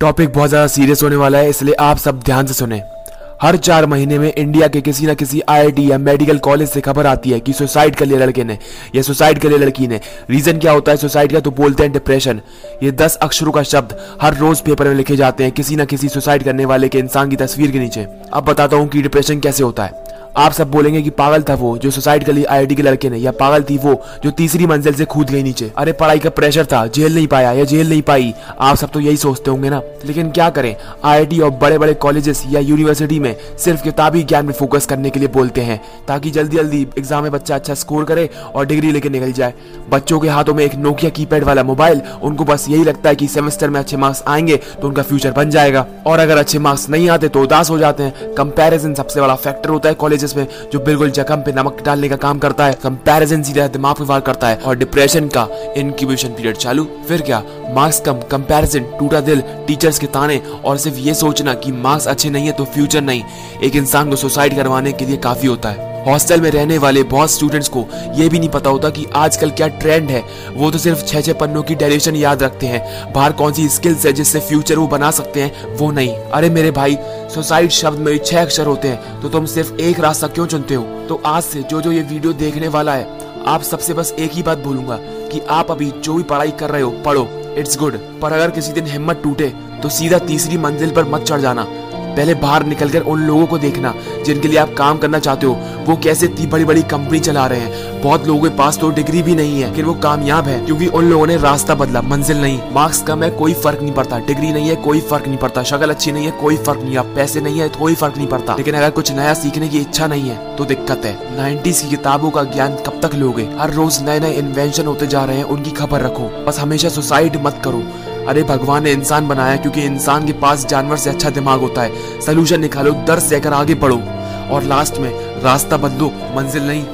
Topic बहुत ज़्यादा serious होने वाला है, इसलिए आप सब ध्यान से सुने। हर चार महीने में इंडिया के किसी न किसी आईआईटी या मेडिकल कॉलेज से खबर आती है कि सुसाइड कर लिया लड़के ने, या सुसाइड कर लिया लड़की ने। रीजन क्या होता है सुसाइड का? तो बोलते हैं डिप्रेशन ये दस अक्षरों का शब्द हर रोज पेपर में लिखे जाते हैं, किसी न किसी सुसाइड करने वाले के इंसान की तस्वीर के नीचे। अब बताता हूँ कि डिप्रेशन कैसे होता है। आप सब बोलेंगे कि पागल था वो, जो सुसाइड कर ली आईआईटी के लड़के ने, या पागल थी वो, जो तीसरी मंजिल से कूद गई नीचे। अरे, पढ़ाई का प्रेशर था, जेल नहीं पाया, या जेल नहीं पाई। आप सब तो यही सोचते होंगे ना। लेकिन क्या करें आईआईटी और बड़े बड़े कॉलेजेस या यूनिवर्सिटी में सिर्फ़ किताबी ज्ञान में फोकस करने के लिए बोलते हैं, ताकि जल्दी जल्दी एग्ज़ाम में बच्चा अच्छा स्कोर करे और डिग्री लेके निकल जाए। बच्चों के हाथों में एक नोकिया कीपैड वाला मोबाइल उनको बस यही लगता है कि सेमेस्टर में अच्छे मार्क्स आएँगे तो उनका फ्यूचर बन जाएगा। और अगर अच्छे मार्क्स नहीं आते तो उदास हो जाते हैं। कंपैरिजन सबसे बड़ा फैक्टर होता है कॉलेजेस में जो बिल्कुल जख्म पे नमक डालने का काम करता है कंपैरिजन सीधा दिमाग पे वार करता है और डिप्रेशन का इनक्यूबेशन पीरियड चालू। फिर क्या? मार्क्स कम कंपैरिजन टूटा दिल टीचर्स के ताने और सिर्फ़ ये सोचना कि मार्क्स अच्छे नहीं है तो फ्यूचर नहीं। एक इंसान को सुसाइड करवाने के लिए काफ़ी होता है। हॉस्टल में रहने वाले बहुत स्टूडेंट्स को ये भी नहीं पता होता कि आजकल क्या ट्रेंड है। वो तो सिर्फ़ छह छह पन्नों की डेरिवेशन याद रखते हैं। बाहर कौन सी स्किल्स है जिससे फ्यूचर वो बना सकते हैं, वो नहीं। अरे मेरे भाई सुसाइड शब्द में छह अक्षर होते हैं तो तुम सिर्फ़ एक रास्ता क्यों चुनते हो? तो आज से जो जो ये वीडियो देखने वाला है, आप सबसे बस एक ही बात बोलूँगा कि आप अभी जो भी पढ़ाई कर रहे हो, पढ़ो इट्स गुड पर अगर किसी दिन हिम्मत टूटे तो सीधा तीसरी मंजिल पर मत चढ़ जाना। पहले बाहर निकलकर उन लोगों को देखना, जिनके लिए आप काम करना चाहते हो। वो कैसे इतनी बड़ी बड़ी कंपनी चला रहे हैं। बहुत लोगों के पास तो डिग्री भी नहीं है वो कामयाब है, क्योंकि उन लोगों ने रास्ता बदला, मंजिल नहीं। मार्क्स कम है, कोई फ़र्क नहीं पड़ता। डिग्री नहीं है, कोई फ़र्क नहीं पड़ता। शक्ल अच्छी नहीं है, कोई फ़र्क नहीं। है पैसे नहीं है, कोई फ़र्क नहीं पड़ता। लेकिन अगर कुछ नया सीखने की इच्छा नहीं है तो दिक्कत है। नाइन्टीज की किताबों का ज्ञान कब तक लोगे? हर रोज नए नए इन्वेंशन होते जा रहे हैं, उनकी खबर रखो। बस हमेशा सुसाइड मत करो। अरे भगवान ने इंसान बनाया क्योंकि इंसान के पास जानवर से अच्छा दिमाग होता है। सोल्यूशन निकालो दर्द से आगे बढ़ो। और लास्ट में, रास्ता बदलो, मंजिल नहीं।